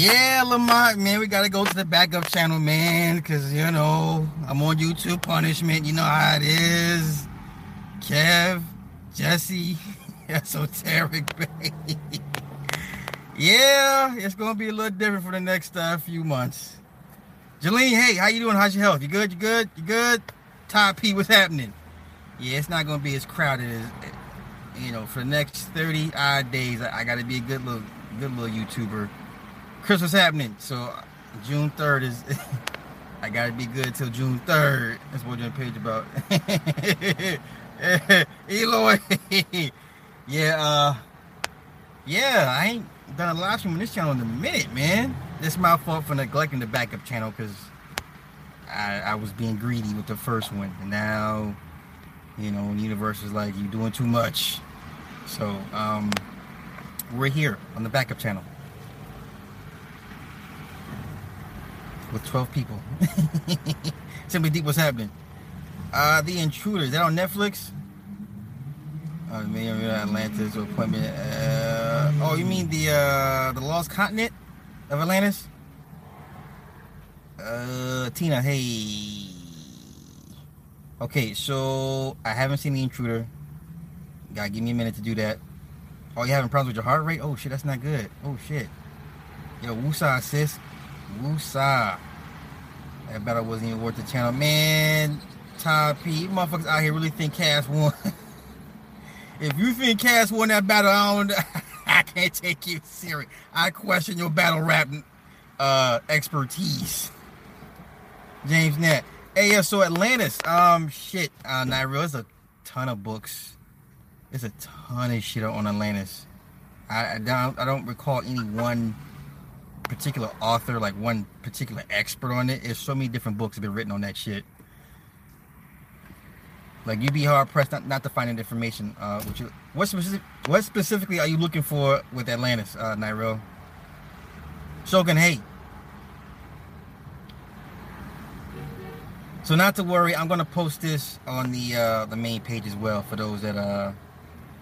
Yeah, Lamont, man, we gotta go to the backup channel, man, because you know I'm on YouTube punishment. You know how it is. Kev, Jesse, esoteric, baby. yeah, it's gonna be a little different for the next uh, few months. Jolene, hey, how you doing? How's your health? You good? You good? You good? Todd P, what's happening? Yeah, it's not gonna be as crowded as you know. For the next 30 odd days, I, I gotta be a good little, good little YouTuber. Chris, what's happening? So June 3rd is I gotta be good till June 3rd. That's what your page about. Eloy. yeah, uh yeah, I ain't done a live stream on this channel in a minute, man. This my fault for neglecting the backup channel because I, I was being greedy with the first one. And now, you know, the universe is like, you doing too much. So, um, we're here on the backup channel. With 12 people. Simply Deep, what's happening? Uh, The Intruder, is that on Netflix? Uh, maybe Atlantis appointment. Uh, oh, you mean the uh, the Lost Continent of Atlantis? Uh, Tina, hey. Okay, so I haven't seen The Intruder. Gotta give me a minute to do that. Oh, you having problems with your heart rate? Oh shit, that's not good. Oh shit. Yo, woosah, sis. Woosah. That battle wasn't even worth the channel. Man, Todd P, motherfuckers out here really think Cass won. if you think Cass won that battle, I don't I can't take you serious. I question your battle rap uh, expertise. James Net. Hey, yeah, so Atlantis. Um, shit. Uh, Nairo, there's a ton of books. There's a ton of shit on Atlantis. I, I don't I don't recall any one particular author, like one particular expert on it. There's so many different books have been written on that shit. Like you'd be hard pressed not, not to find that information. Uh, what, you, what, specific, what specifically are you looking for with Atlantis, uh, Nairo? Shogun Hey. So not to worry, I'm gonna post this on the uh, the main page as well for those that uh,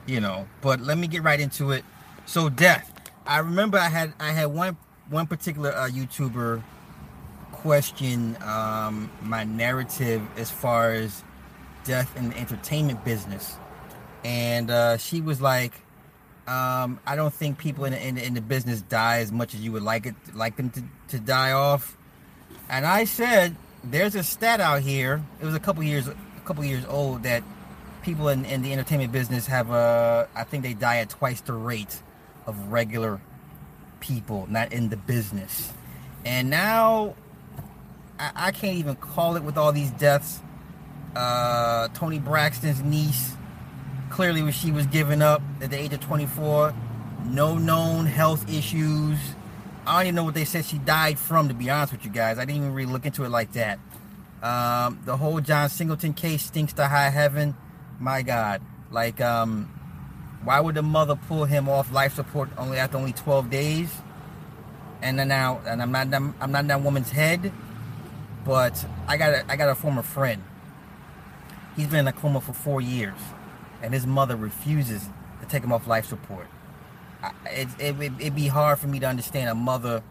you know. But let me get right into it. So death. I remember I had I had one one particular uh, YouTuber question um, my narrative as far as death in the entertainment business, and uh, she was like, um, "I don't think people in the, in in the business die as much as you would like it like them to, to die off." And I said, "There's a stat out here. It was a couple years a couple years old that." People in, in the entertainment business have a, I think they die at twice the rate of regular people, not in the business. And now I, I can't even call it with all these deaths. Uh, Toni Braxton's niece, clearly when she was given up at the age of 24, no known health issues. I don't even know what they said she died from, to be honest with you guys. I didn't even really look into it like that. Um, the whole John Singleton case stinks to high heaven. My God. Like, um, why would the mother pull him off life support only after only 12 days? And then now, and I'm not, I'm not in that woman's head, but I got a, I got a former friend. He's been in a coma for four years, and his mother refuses to take him off life support. it, it, it, it'd be hard for me to understand a mother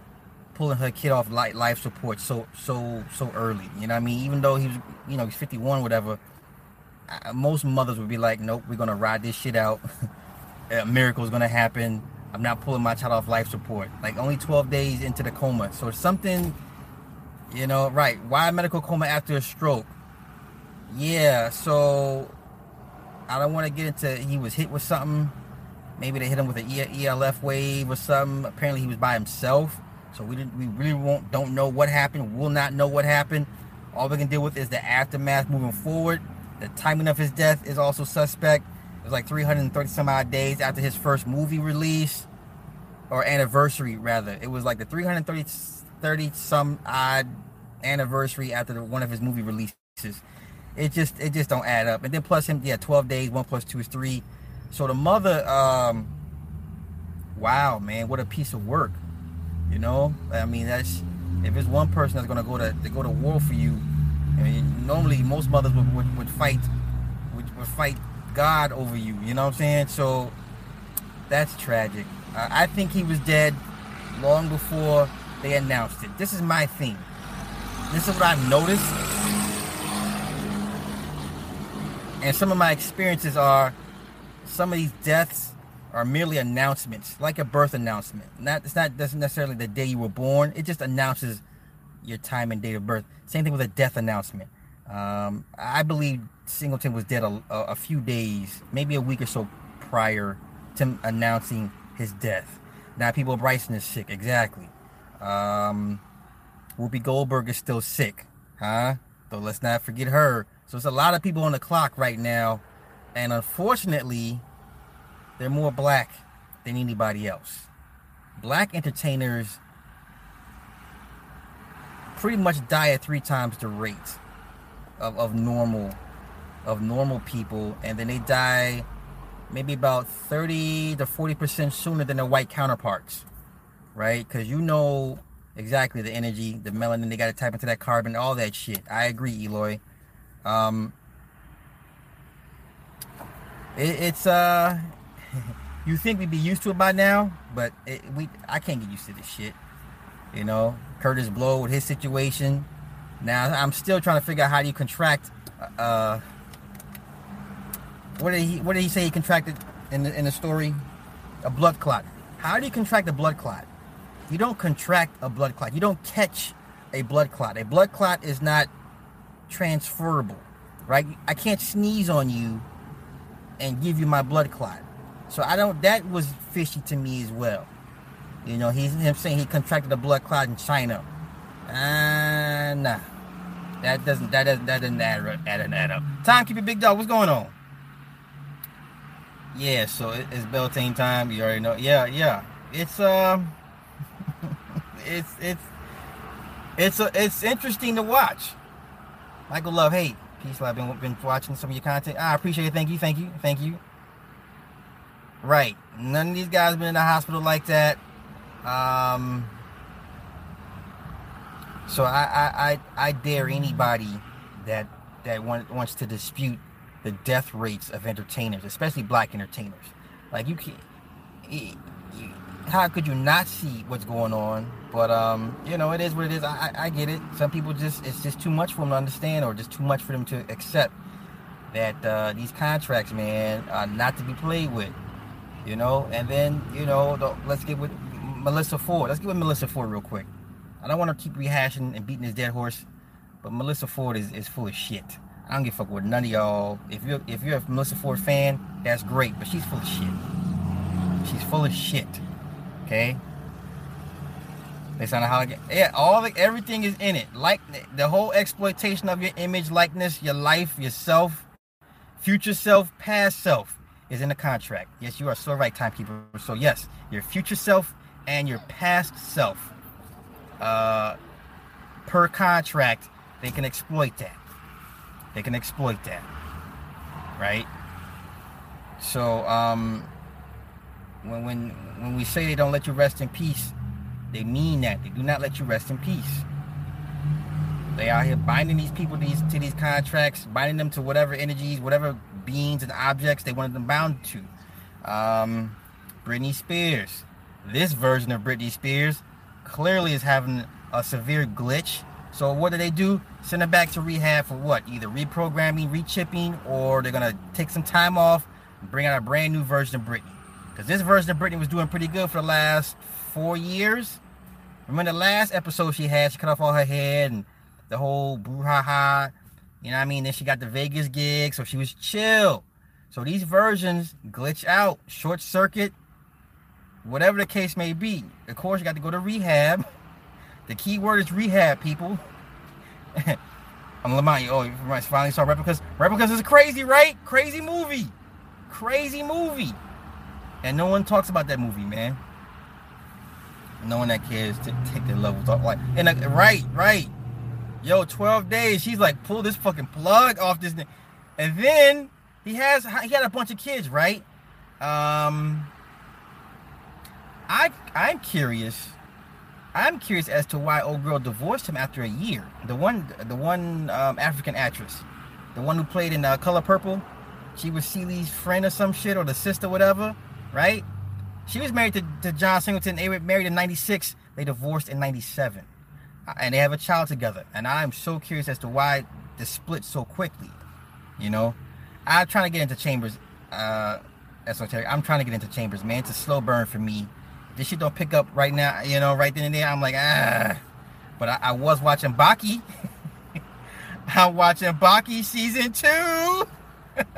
pulling her kid off life support so so so early. You know what I mean? Even though he's you know, he's 51, whatever most mothers would be like, nope, we're gonna ride this shit out. a miracle's gonna happen. I'm not pulling my child off life support. Like only 12 days into the coma. So something, you know, right? Why medical coma after a stroke? Yeah. So I don't want to get into. He was hit with something. Maybe they hit him with an ELF wave or something. Apparently he was by himself. So we didn't. We really won't. Don't know what happened. Will not know what happened. All we can deal with is the aftermath moving forward. The timing of his death is also suspect. It was like 330 some odd days after his first movie release, or anniversary rather. It was like the 330 30 some odd anniversary after the, one of his movie releases. It just it just don't add up. And then plus him, yeah, 12 days. One plus two is three. So the mother, um, wow, man, what a piece of work. You know, I mean, that's if it's one person that's gonna go to, to go to war for you I mean, normally most mothers would, would, would fight would, would, fight God over you. You know what I'm saying? So that's tragic. Uh, I think he was dead. long before they announced it. This is my thing. This is what I've noticed. And some of my experiences are some of these deaths are merely announcements, like a birth announcement. Not it's not necessarily the day you were born. It just announces your time and date of birth. Same thing with a death announcement. Um, I believe Singleton was dead a, a, few days, maybe a week or so prior to announcing his death. Now Peabo Bryson is sick, exactly. Um, Whoopi Goldberg is still sick, huh? So let's not forget her. So it's a lot of people on the clock right now, and unfortunately, they're more black than anybody else. Black entertainers pretty much die at three times the rate of, of normal of normal people and then they die maybe about 30 to 40 percent sooner than their white counterparts right? Because you know exactly the energy the melanin they got to type into that carbon all that shit. I agree eloy. Um it, it's uh you think we'd be used to it by now but it, we i can't get used to this shit you know Curtis Blow with his situation. Now I'm still trying to figure out how do you contract. Uh, what did he What did he say he contracted in the in the story? A blood clot. How do you contract a blood clot? You don't contract a blood clot. You don't catch a blood clot. A blood clot is not transferable, right? I can't sneeze on you and give you my blood clot. So I don't. That was fishy to me as well. You know, he's him saying he contracted a blood clot in China. Uh, nah. That doesn't that doesn't that doesn't add, add, add up. Timekeeper Big Dog, what's going on? Yeah, so it, it's Beltane time. You already know. Yeah, yeah. It's um, it's it's it's a, it's interesting to watch. Michael Love, hey, peace. I've been been watching some of your content. I appreciate it. Thank you, thank you, thank you. Right. None of these guys been in the hospital like that. Um, so I, I, I, I dare anybody that that want, wants to dispute the death rates of entertainers, especially black entertainers. Like you can, how could you not see what's going on? But um, you know, it is what it is. I, I, I get it. Some people just it's just too much for them to understand, or just too much for them to accept that uh, these contracts, man, are not to be played with. You know, and then you know, the, let's get with Melyssa Ford. Let's get with Melyssa Ford real quick. I don't want to keep rehashing and beating this dead horse, but Melyssa Ford is, is full of shit. I don't give a fuck with none of y'all. If you're if you're a Melyssa Ford fan, that's great, but she's full of shit. She's full of shit. Okay. They sound a how yeah, all the everything is in it. Like the whole exploitation of your image, likeness, your life, yourself, future self, past self is in the contract. Yes, you are so right, timekeeper. So yes, your future self and your past self uh, per contract they can exploit that. They can exploit that right? So um when when when we say they don't let you rest in peace they mean that. They do not let you rest in peace. They are here binding these people to these to these contracts binding them to whatever energies whatever beings and objects they wanted them bound to. Um Britney Spears this version of Britney Spears clearly is having a severe glitch. So what do they do? Send her back to rehab for what? Either reprogramming, rechipping, or they're gonna take some time off and bring out a brand new version of Britney. Because this version of Britney was doing pretty good for the last four years. Remember the last episode she had, she cut off all her head and the whole brouhaha. You know what I mean? Then she got the Vegas gig, so she was chill. So these versions glitch out, short circuit, whatever the case may be. Of course, you got to go to rehab. The key word is rehab, people. I'm Lamont. Oh, you finally saw replicas. Replicas is crazy, right? Crazy movie, crazy movie, and no one talks about that movie, man. No one that cares to take their levels off. Like, and uh, right, right. Yo, 12 days. She's like, pull this fucking plug off this. Thing. And then he has he had a bunch of kids, right? Um, I I'm curious. I'm curious as to why old girl divorced him after a year. The one, the one um, African actress, the one who played in uh, Color Purple, she was Celie's friend or some shit or the sister, whatever, right? She was married to, to John Singleton. They were married in 96. They divorced in 97. Uh, and they have a child together. And I'm so curious as to why the split so quickly. You know? I'm trying to get into Chambers, uh, esoteric. I'm trying to get into Chambers, man. It's a slow burn for me. This shit don't pick up right now, you know, right then and there. I'm like, ah. But I, I was watching Baki. I'm watching Baki season two.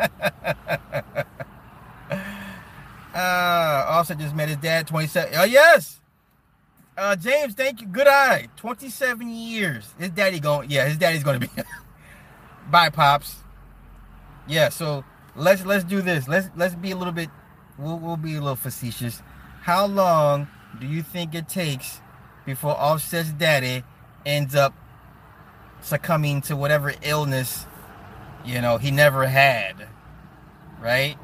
uh, also just met his dad, 27. Oh, yes. Uh, James, thank you. Good eye. 27 years. His daddy going, yeah, his daddy's going to be. Bye, Pops. Yeah, so let's let's do this. Let's let's be a little bit we'll, we'll be a little facetious. How long do you think it takes before Offset's daddy ends up succumbing to whatever illness you know he never had? Right?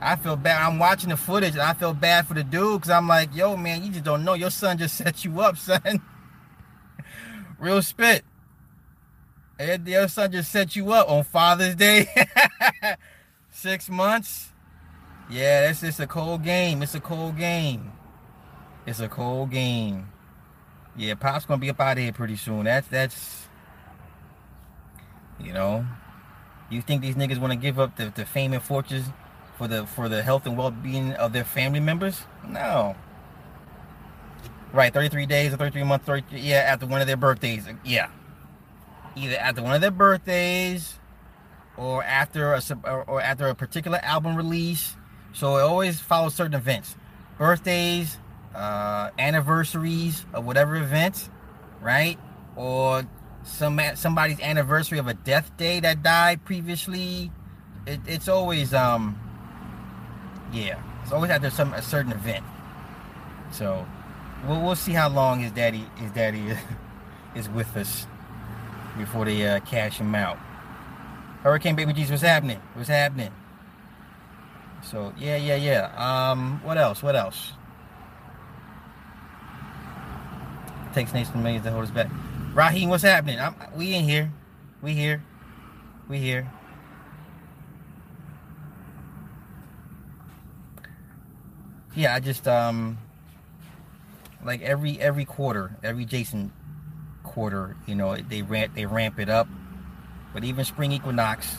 I feel bad. I'm watching the footage and I feel bad for the dude because I'm like, yo, man, you just don't know. Your son just set you up, son. Real spit. And your son just set you up on Father's Day. Six months. Yeah, that's just a cold game. It's a cold game. It's a cold game. Yeah, Pop's gonna be up out of here pretty soon. That's that's you know. You think these niggas wanna give up the, the fame and fortunes for the for the health and well being of their family members? No. Right, 33 days or 33 months, 33, yeah, after one of their birthdays. Yeah. Either after one of their birthdays or after a or after a particular album release so it always follows certain events, birthdays, uh, anniversaries of whatever event, right? Or some somebody's anniversary of a death day that died previously. It, it's always um, yeah, it's always after some a certain event. So we'll we'll see how long his daddy his daddy is with us before they uh, cash him out. Hurricane Baby Jesus, what's happening? What's happening? So yeah, yeah, yeah. Um, what else? What else? Takes Nathan millions to hold us back. Raheem, what's happening? I'm, we in here. We here. We here. Yeah, I just um like every every quarter, every Jason quarter, you know, they ramp they ramp it up. But even spring equinox,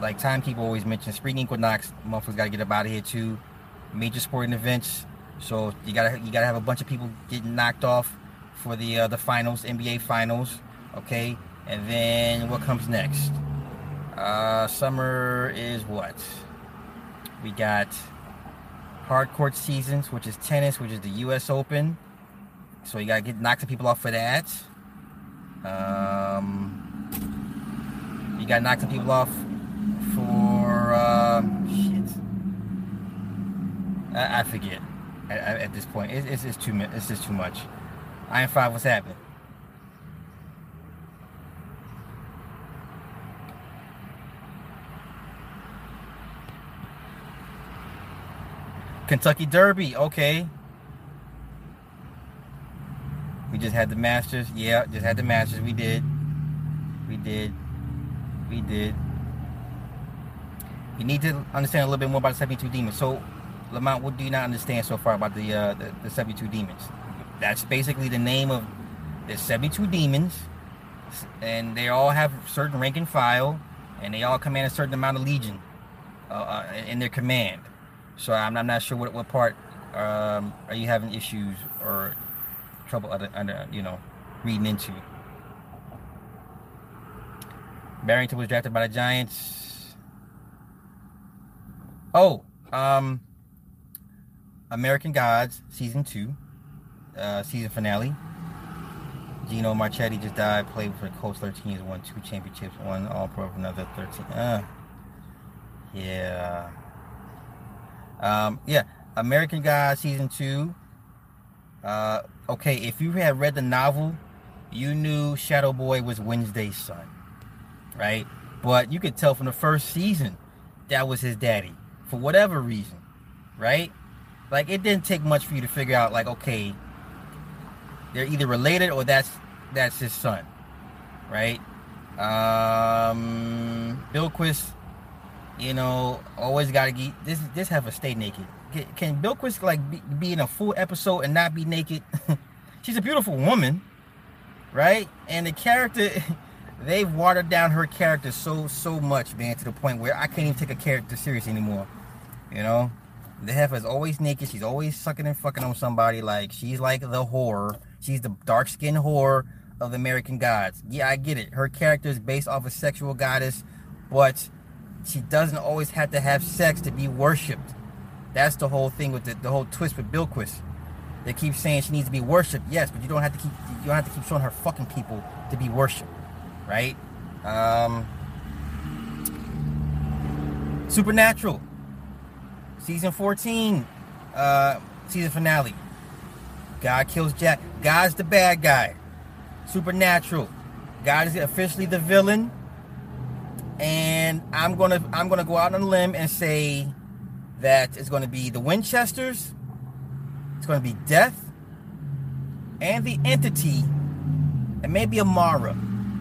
like timekeeper always mentions, spring equinox, motherfuckers gotta get up out of here too. Major sporting events, so you gotta you gotta have a bunch of people getting knocked off for the uh, the finals, NBA finals, okay. And then what comes next? Uh, summer is what? We got hard court seasons, which is tennis, which is the U.S. Open. So you gotta get knock some people off for that. Um, you gotta knock some people off for uh, shit. I, I forget at, at, this point. It, it's just too it's just too much. Iron Five, what's happening? Kentucky Derby, okay. We just had the Masters. Yeah, just had the Masters. We did. We did. We did you need to understand a little bit more about the 72 demons. So, Lamont, what do you not understand so far about the, uh, the, the 72 demons? That's basically the name of the 72 demons, and they all have certain rank and file, and they all command a certain amount of legion uh, uh, in their command. So I'm, I'm not sure what, what part um, are you having issues or trouble under, under you know reading into. Barrington was drafted by the Giants Oh, um, American Gods season two, uh, season finale. Gino Marchetti just died. Played for the Colts 13 years, won two championships, won All Pro for another 13. Uh, yeah. Um, yeah. American Gods season two. Uh, okay, if you had read the novel, you knew Shadow Boy was Wednesday's son, right? But you could tell from the first season that was his daddy for whatever reason, right? Like it didn't take much for you to figure out like okay, they're either related or that's that's his son, right? Um, Bilquis, you know, always got to get this. This have a stay naked. can, can Bilquis like be, be in a full episode and not be naked? She's a beautiful woman, right? And the character, they've watered down her character so so much, man, to the point where I can't even take a character serious anymore. You know, the heifer is always naked. She's always sucking and fucking on somebody. Like she's like the whore. She's the dark skinned whore of the American gods. Yeah, I get it. Her character is based off a sexual goddess, but she doesn't always have to have sex to be worshipped. That's the whole thing with the, the whole twist with Bilquis. They keep saying she needs to be worshipped. Yes, but you don't have to keep you don't have to keep showing her fucking people to be worshipped, right? Um, Supernatural, season 14, uh, season finale. God kills Jack. God's the bad guy. Supernatural. God is officially the villain. And I'm gonna I'm gonna go out on a limb and say that it's gonna be the Winchesters, it's gonna be Death, and the entity, and maybe Amara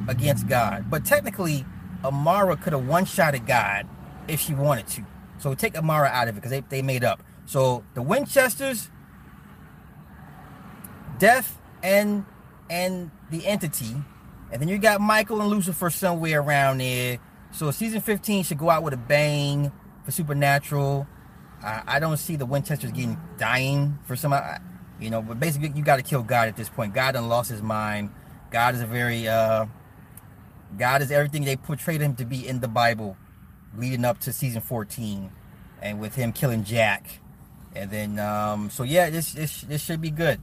against God. But technically, Amara could have one-shotted God if she wanted to. So take Amara out of it because they, they made up. So the Winchesters, Death, and and the entity, and then you got Michael and Lucifer somewhere around there. So season 15 should go out with a bang for Supernatural. Uh, I don't see the Winchesters getting dying for some, you know. But basically, you got to kill God at this point. God done lost his mind. God is a very, uh, God is everything they portrayed him to be in the Bible, leading up to season 14, and with him killing Jack, and then um, so yeah, this this this should be good.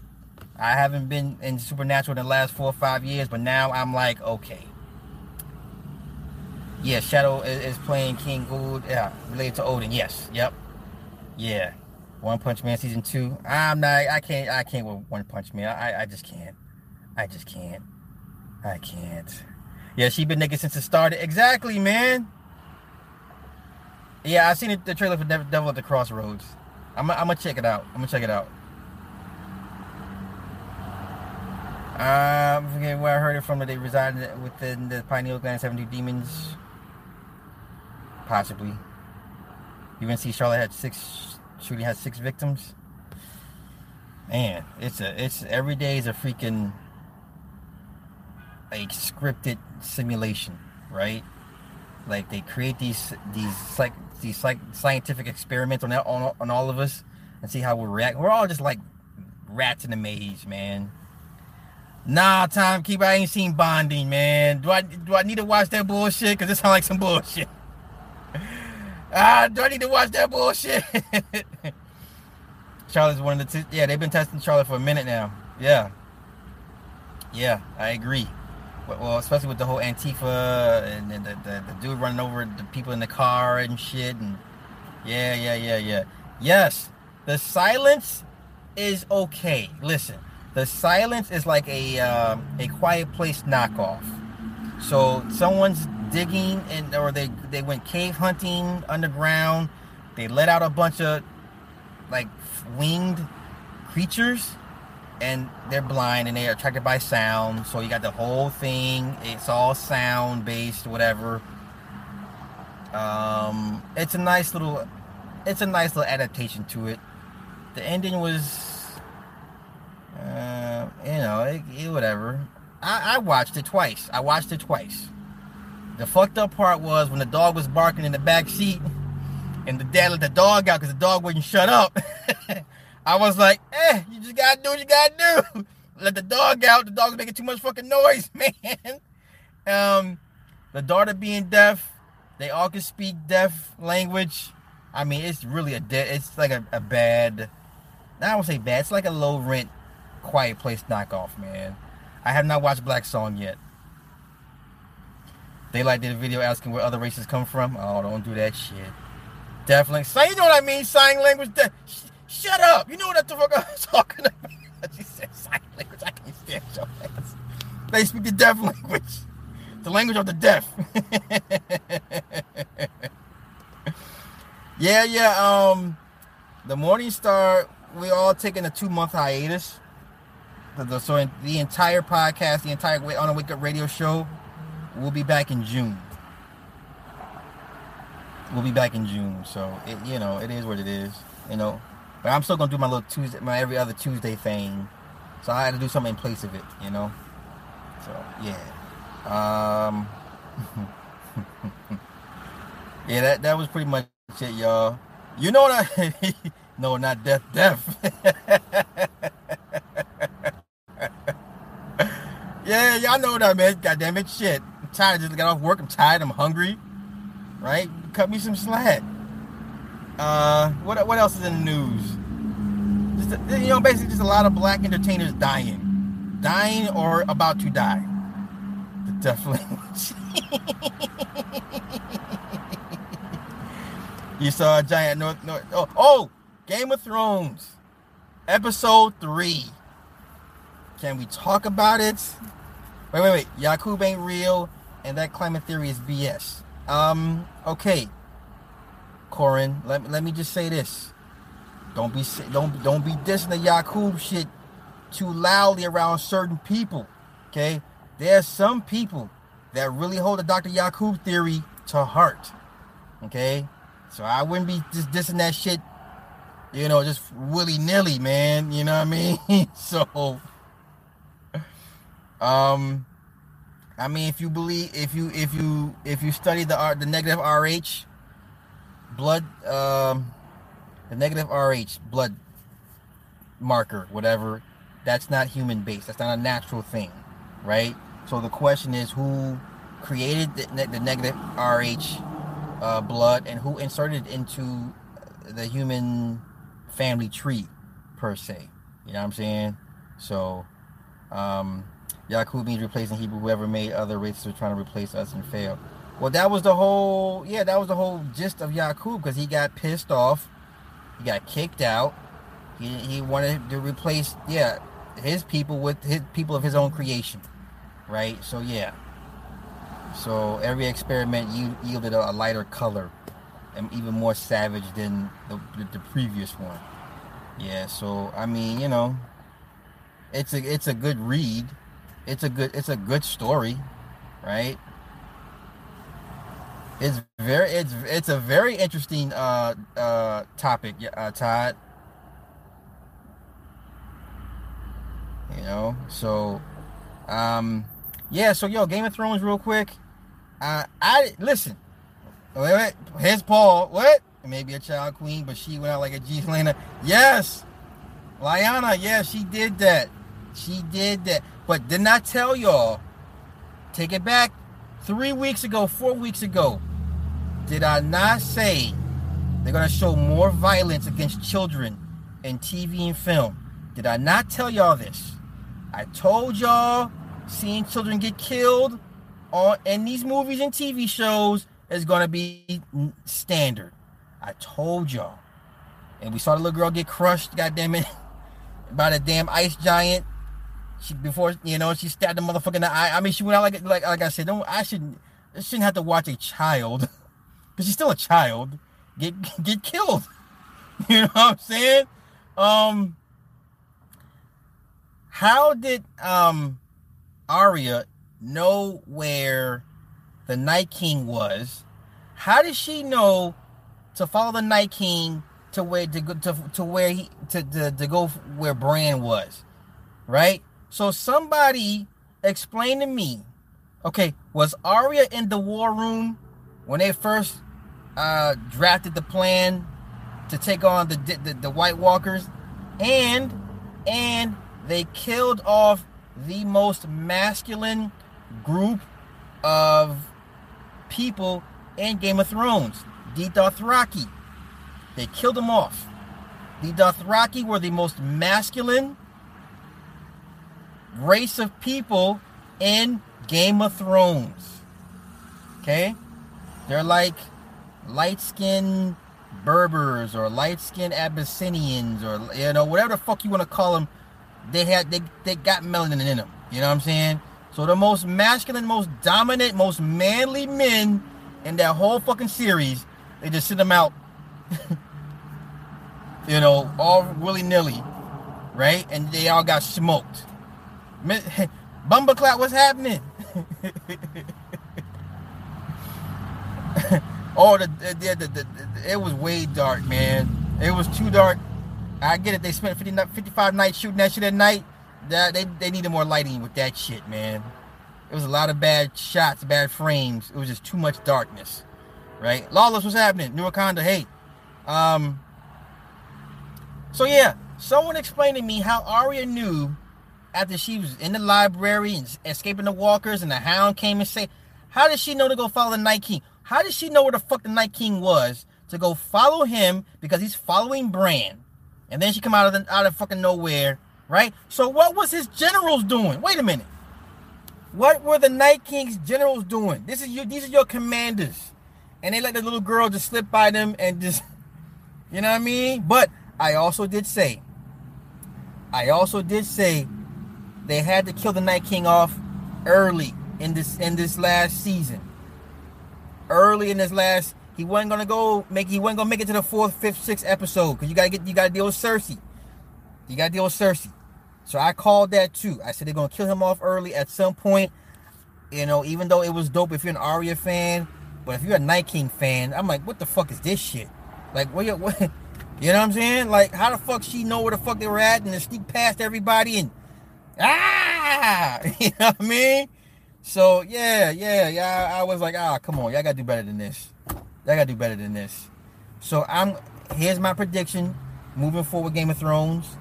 I haven't been in Supernatural in the last four or five years, but now I'm like, okay. Yeah, Shadow is, is playing King Gould. Yeah, related to Odin. Yes. Yep. Yeah. One Punch Man season two. I'm not. I can't. I can't with One Punch Man. I. I just can't. I just can't. I can't. Yeah, she been naked since it started. Exactly, man. Yeah, I seen the trailer for Devil at the Crossroads. I'm. I'm gonna check it out. I'm gonna check it out. Uh, I forget where I heard it from that they reside within the pineal gland 72 demons. Possibly. You can see Charlotte had six shooting had six victims. Man, it's a it's every day is a freaking like scripted simulation, right? Like they create these these like these like scientific experiments on, on on all of us and see how we react. We're all just like rats in a maze, man. Nah, timekeeper, I ain't seen Bonding, man. Do I do I need to watch that bullshit? Cause it sounds like some bullshit. Ah, do I need to watch that bullshit? Charlotte's one of the yeah. They've been testing Charlotte for a minute now. Yeah, yeah, I agree. Well, especially with the whole Antifa and the, the, the, dude running over the people in the car and shit. And yeah, yeah, yeah, yeah. Yes, the silence is okay. Listen, the silence is like a um, a quiet place knockoff. So someone's digging and or they they went cave hunting underground. They let out a bunch of like winged creatures and they're blind and they're attracted by sound. So you got the whole thing. It's all sound based, whatever. Um, it's a nice little, it's a nice little adaptation to it. The ending was, uh, you know, it, it, whatever. I, I watched it twice. I watched it twice. The fucked up part was when the dog was barking in the back seat, and the dad let the dog out because the dog wouldn't shut up. I was like, eh, you just gotta do what you gotta do. Let the dog out. The dog's making too much fucking noise, man. Um, the daughter being deaf, they all can speak deaf language. I mean, it's really a de- it's like a, a bad. I won't say bad. It's like a low rent, quiet place knockoff, man. I have not watched Black Song yet. They like did a video asking where other races come from. Oh, don't do that shit. Definitely. So you know what I mean? Sign language. De- Shut up! You know what the fuck I'm talking about? she said sign language. I can't stand your ass. They speak the deaf language. The language of the deaf. yeah, yeah. Um, the Morning Star. We all taking a two month hiatus. So the entire podcast, the entire on a Wake Up Radio show, we'll be back in June. We'll be back in June. So it, you know, it is what it is. You know, But I'm still gonna do my little Tuesday, my every other Tuesday thing. So I had to do something in place of it, you know. So yeah. Um. yeah, that that was pretty much it, y'all. You know what I? no, not death, death. yeah, y'all know that, man. God damn it, shit. I'm tired. I just got off work. I'm tired. I'm hungry. Right? Cut me some slack. Uh, what what else is in the news? Just you know, basically just a lot of black entertainers dying, dying or about to die. The death you saw a giant North North. Oh, oh, Game of Thrones, episode three. Can we talk about it? Wait, wait, wait. Yakub ain't real, and that climate theory is BS. Um, okay. Corin, let, let me just say this. Don't be don't don't be dissing the Yakub shit too loudly around certain people. Okay? There's some people that really hold the Dr. Yakub theory to heart. Okay? So I wouldn't be just dissing that shit, you know, just willy-nilly, man. You know what I mean? so um I mean if you believe if you if you if you study the art the negative RH blood, um, the negative RH blood marker, whatever, that's not human based. That's not a natural thing, right? So the question is who created the, the negative RH uh, blood and who inserted it into the human family tree, per se. You know what I'm saying? So, um, Yakub means replacing Hebrew. Whoever made other races are trying to replace us and fail. Well, that was the whole, yeah, that was the whole gist of Yakub because he got pissed off. He got kicked out. He, he wanted to replace, yeah, his people with his people of his own creation, right? So, yeah. So every experiment yielded a, lighter color and even more savage than the, the, the previous one. Yeah, so I mean, you know, it's a it's a good read. It's a good it's a good story, right? It's very it's it's a very interesting uh uh topic, uh Todd. You know, so um yeah, so yo, Game of Thrones real quick. Uh I listen. Wait, wait, here's Paul. What? Maybe a child queen, but she went out like a G Lena. Yes. Lyanna, yeah, she did that. She did that. But did not I tell y'all. Take it back three weeks ago, four weeks ago. Did I not say they're going to show more violence against children in TV and film? Did I not tell y'all this? I told y'all seeing children get killed on in these movies and TV shows is going to be standard. I told y'all. And we saw the little girl get crushed, goddamn it, by the damn ice giant. She before you know she stabbed the motherfucker in the eye. I mean, she went out like like like I said. Don't I shouldn't I shouldn't have to watch a child because she's still a child, get get killed. You know what I'm saying? Um, how did um Arya know where the Night King was? How did she know to follow the Night King to where to go to, to where he to, to to go where Bran was? Right? So somebody explain to me. Okay, was Arya in the war room when they first uh, drafted the plan to take on the, the the White Walkers, and and they killed off the most masculine group of people in Game of Thrones, the Dothraki. They killed them off. The Dothraki were the most masculine race of people in Game of Thrones. Okay? They're like light skinned Berbers or light skinned Abyssinians or you know whatever the fuck you want to call them. They had they they got melanin in them. You know what I'm saying? So the most masculine, most dominant, most manly men in that whole fucking series, they just send them out. you know, all willy nilly, right? And they all got smoked. Bumbleclap, what's happening? Oh, the, the, the, it was way dark, man. It was too dark. I get it. They spent 50, 55 nights shooting that shit at night. That they they needed more lighting with that shit, man. It was a lot of bad shots, bad frames. It was just too much darkness, right? Lawless, what's happening? New Wakanda, hey. Um. So yeah, someone explained to me how Arya knew after she was in the library and escaping the walkers and the hound came and say, how did she know to go follow the Night King? How did she know where the fuck the Night King was to go follow him because he's following Bran? And then she come out of the out of fucking nowhere, right? So what was his generals doing? Wait a minute. What were the Night King's generals doing? This is your these are your commanders. And they let the little girl just slip by them and just you know what I mean? But I also did say I also did say they had to kill the Night King off early in this in this last season. Early in this last, he wasn't gonna go make he wasn't gonna make it to the fourth, fifth, sixth episode because you gotta get you gotta deal with Cersei. You gotta deal with Cersei. So I called that too. I said they're gonna kill him off early at some point. You know, even though it was dope if you're an Arya fan, but if you're a Night King fan, I'm like, what the fuck is this shit? Like, what you what? You know what I'm saying? Like, how the fuck she know where the fuck they were at and they sneak past everybody and ah, you know what I mean? So yeah, yeah, yeah. I was like, ah, come on, y'all gotta do better than this. Y'all gotta do better than this. So I'm here's my prediction moving forward. Game of Thrones.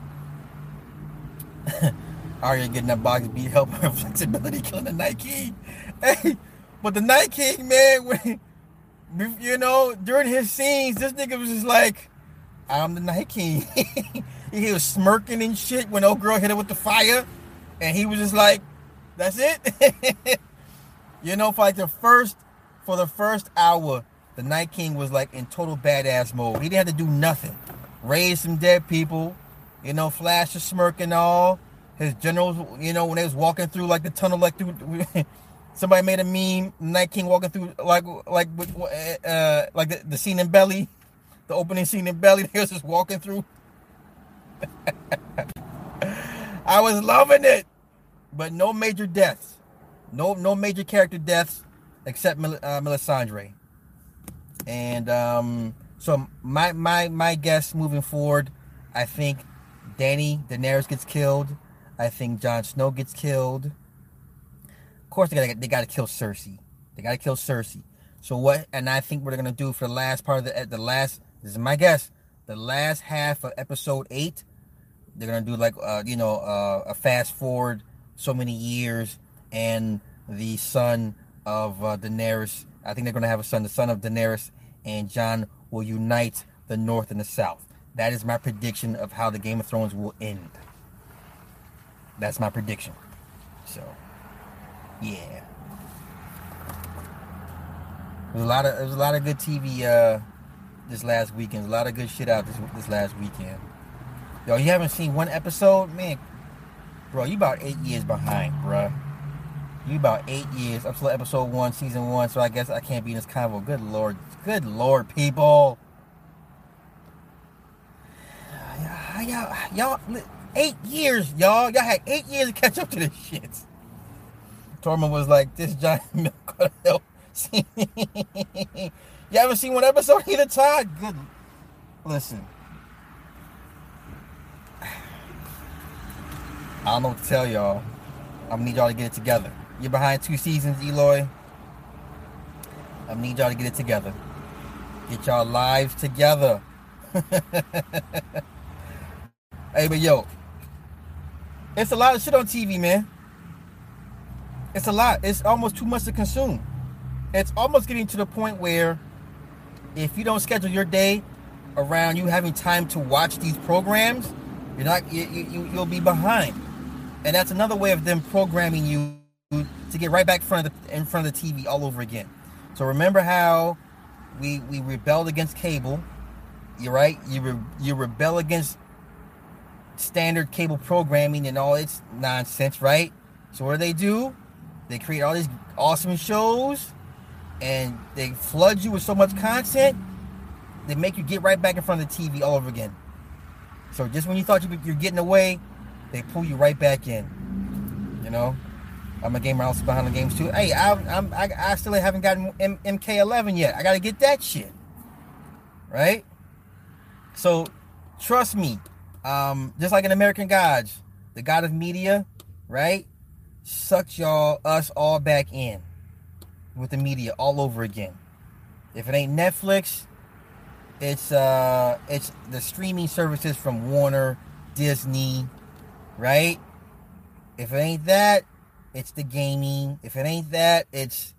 Arya getting that box beat, help her flexibility, killing the Night King. Hey, but the Night King, man, when, you know, during his scenes, this nigga was just like, I'm the Night King. he was smirking and shit when old girl hit him with the fire. And he was just like, that's it. you know, for like the first for the first hour, the Night King was like in total badass mode. He didn't have to do nothing. Raise some dead people, you know, flash a smirk and all. His generals, you know, when they was walking through like the tunnel, like through somebody made a meme, Night King walking through like like uh like the, the scene in Belly, the opening scene in Belly, they was just walking through. I was loving it but no major deaths. No no major character deaths except uh, Melisandre. And um, so my my my guess moving forward, I think Dany Daenerys gets killed. I think Jon Snow gets killed. Of course, they got they got to kill Cersei. They got to kill Cersei. So what? And I think what they're gonna do for the last part of the the last. This is my guess. The last half of episode eight, they're gonna do like uh, you know uh, a fast forward so many years, and the son of uh, Daenerys. I think they're going to have a son. The son of Daenerys and Jon will unite the North and the South. That is my prediction of how the Game of Thrones will end. That's my prediction. So, yeah. There's a lot of there's a lot of good TV uh, this last weekend. There's a lot of good shit out this this last weekend. Yo, you haven't seen one episode, man? Bro, you about eight years behind, bro. You about eight years. I'm still episode one, season one, so I guess I can't be in this convo. Good lord. Good lord, people. Y'all, y'all, eight years, y'all. Y'all had eight years to catch up to this shit. Tormund was like, this giant milk help. you haven't seen one episode either, Todd? Good. Listen. I don't know what to tell y'all. I'm gonna need y'all to get it together. You're behind two seasons, Eloy. I am need y'all to get it together. Get y'all lives together. hey, but yo, it's a lot of shit on TV, man. It's a lot. It's almost too much to consume. It's almost getting to the point where if you don't schedule your day around you having time to watch these programs, you're not you, you you'll be behind and that's another way of them programming you to get right back in front of the in front of the TV all over again. So remember how we we rebelled against cable. You're right. You re, you rebel against standard cable programming and all its nonsense, right? So what do they do? They create all these awesome shows, and they flood you with so much content. They make you get right back in front of the TV all over again. So just when you thought you, you're getting away, they pull you right back in. You know, I'm a gamer I also behind the games too. Hey, I, I'm I, I still haven't gotten M- MK11 yet. I got to get that shit. Right. So, trust me, Um, just like in American Gods, the God of Media, right? Sucks y'all, us all back in with the media all over again. If it ain't Netflix, it's uh it's the streaming services from Warner, Disney, right? If it ain't that, it's the gaming. If it ain't that, it's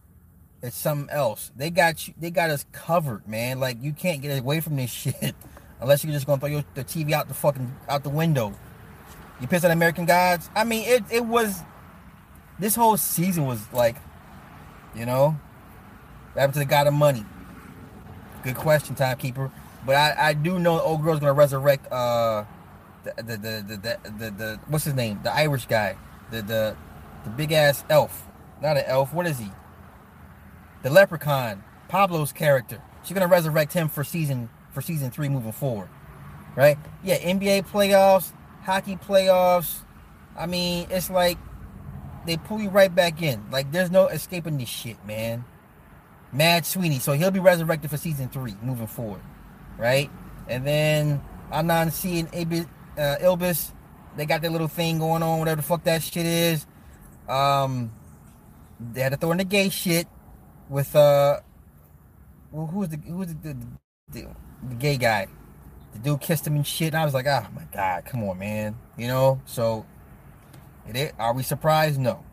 it's something else. They got you they got us covered, man. Like you can't get away from this shit unless you're just gonna throw your, the TV out the fucking out the window. You pissed on American Gods? I mean it it was this whole season was like, you know, to the God of Money? Good question, timekeeper. But I, I do know old girl's gonna resurrect uh the the the the, the, the, what's his name? The Irish guy. The the the big ass elf. Not an elf, what is he? The leprechaun, Pablo's character. She's gonna resurrect him for season for season three moving forward. Right? Yeah, NBA playoffs, hockey playoffs. I mean, it's like they pull you right back in. Like there's no escaping this shit, man. Mad Sweeney. So he'll be resurrected for season three moving forward. Right? And then I'm not seeing Ibis, uh, Ilbis. They got their little thing going on, whatever the fuck that shit is. Um, they had to throw in the gay shit with uh, well, who was the who was the, the, the, the gay guy? The dude kissed him and shit. And I was like, oh my god, come on, man. You know. So, it, are we surprised? No.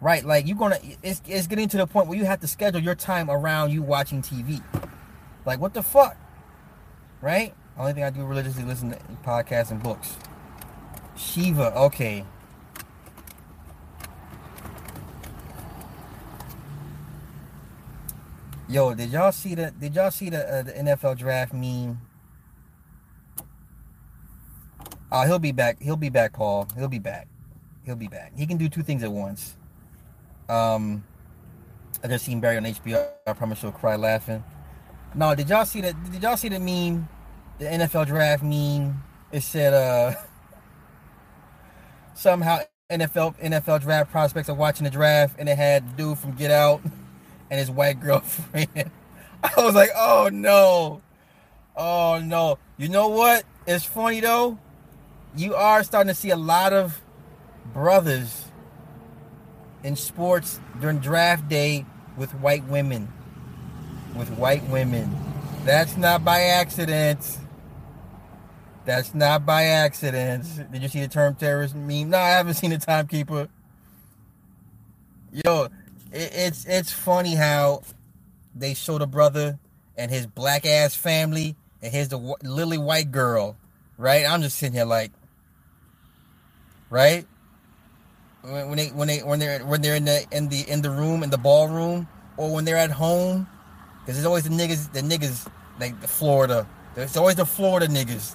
Right, like you're gonna, it's, it's getting to the point where you have to schedule your time around you watching TV. Like, what the fuck? Right? Only thing I do religiously listen to podcasts and books. Shiva, okay. Yo, did y'all see the did y'all see the uh, the NFL draft meme? Oh, he'll be back. He'll be back, Paul. He'll be back. He'll be back. He can do two things at once. Um, I just seen Barry on HBO. I promise you'll cry laughing. No, did y'all see that? Did y'all see the meme? The NFL draft meme. It said, uh, somehow NFL NFL draft prospects are watching the draft, and it had dude from Get Out and his white girlfriend. I was like, oh no. Oh no. You know what? It's funny though. You are starting to see a lot of brothers in sports during draft day with white women. With white women. That's not by accident. That's not by accident. Did you see the term terrorist meme? No, I haven't seen the timekeeper. Yo, it, it's it's funny how they show the brother and his black ass family, and here's the lily white girl, right? I'm just sitting here like, right? When they when they when they're when they're in the in the in the room in the ballroom, or when they're at home, because there's always the niggas the niggas like the Florida. There's always the Florida niggas.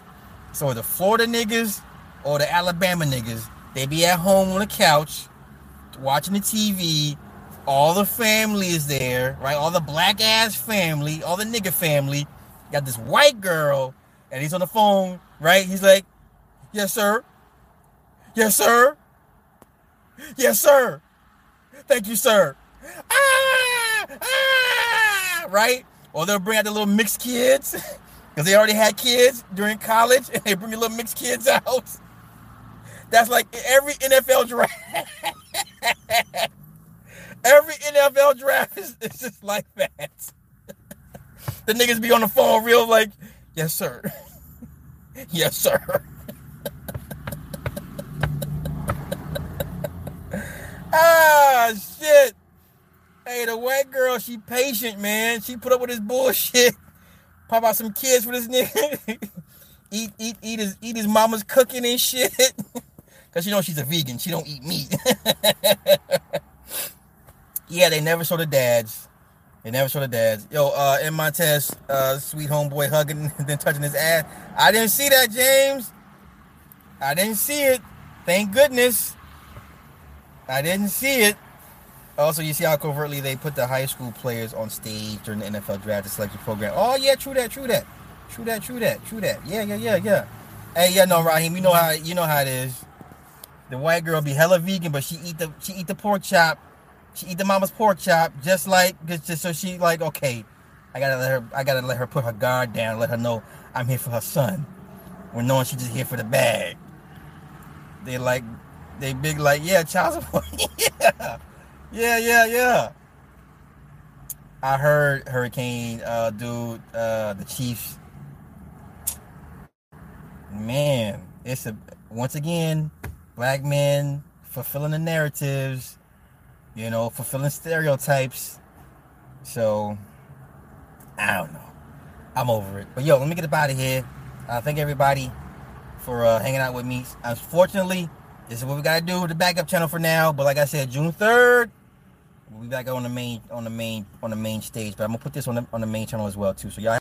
So the Florida niggas or the Alabama niggas, they be at home on the couch watching the TV all the family is there, right? All the black ass family, all the nigga family. Got this white girl, and he's on the phone, right? He's like, Yes, sir. Yes, sir. Yes, sir. Thank you, sir. Ah, ah, right? Or they'll bring out the little mixed kids because they already had kids during college and they bring the little mixed kids out. That's like every NFL draft. Every NFL draft is, just like that. the niggas be on the phone real like, yes, sir. yes, sir. ah, shit. Hey, the white girl, she patient, man. She put up with his bullshit. Pop out some kids for this nigga. eat, eat, eat his, eat his mama's cooking and shit. Cause you know she's a vegan. She don't eat meat. Yeah, they never show the dads. They never show the dads. Yo, uh, in Montez, uh, Sweat homeboy hugging and then touching his ass. I didn't see that, James. I didn't see it. Thank goodness. I didn't see it. Oh, also, you see how covertly they put the high school players on stage during the NFL draft selection program. Oh yeah, true that, true that, true that, true that, true that. Yeah, yeah, yeah, yeah. Hey, yeah, no, Raheem, you know how you know how it is. The white girl be hella vegan, but she eat the she eat the pork chop she eat the mama's pork chop just like just so she like okay, I gotta let her I gotta let her put her guard down, let her know I'm here for her son. when knowing she just here for the bag. They like, they big like, yeah, child support. yeah, yeah, yeah, yeah. I heard Hurricane uh, dude, uh, the Chiefs. Man, it's a once again black men fulfilling the narratives, you know, fulfilling stereotypes. So I don't know. I'm over it. But yo, let me get up out of here. Uh, thank everybody for uh, hanging out with me. Unfortunately, this is what we gotta do with the backup channel for now. But like I said, June 3rd, we'll be back on the main on the main on the main stage. But I'm gonna put this on the on the main channel as well too. So y'all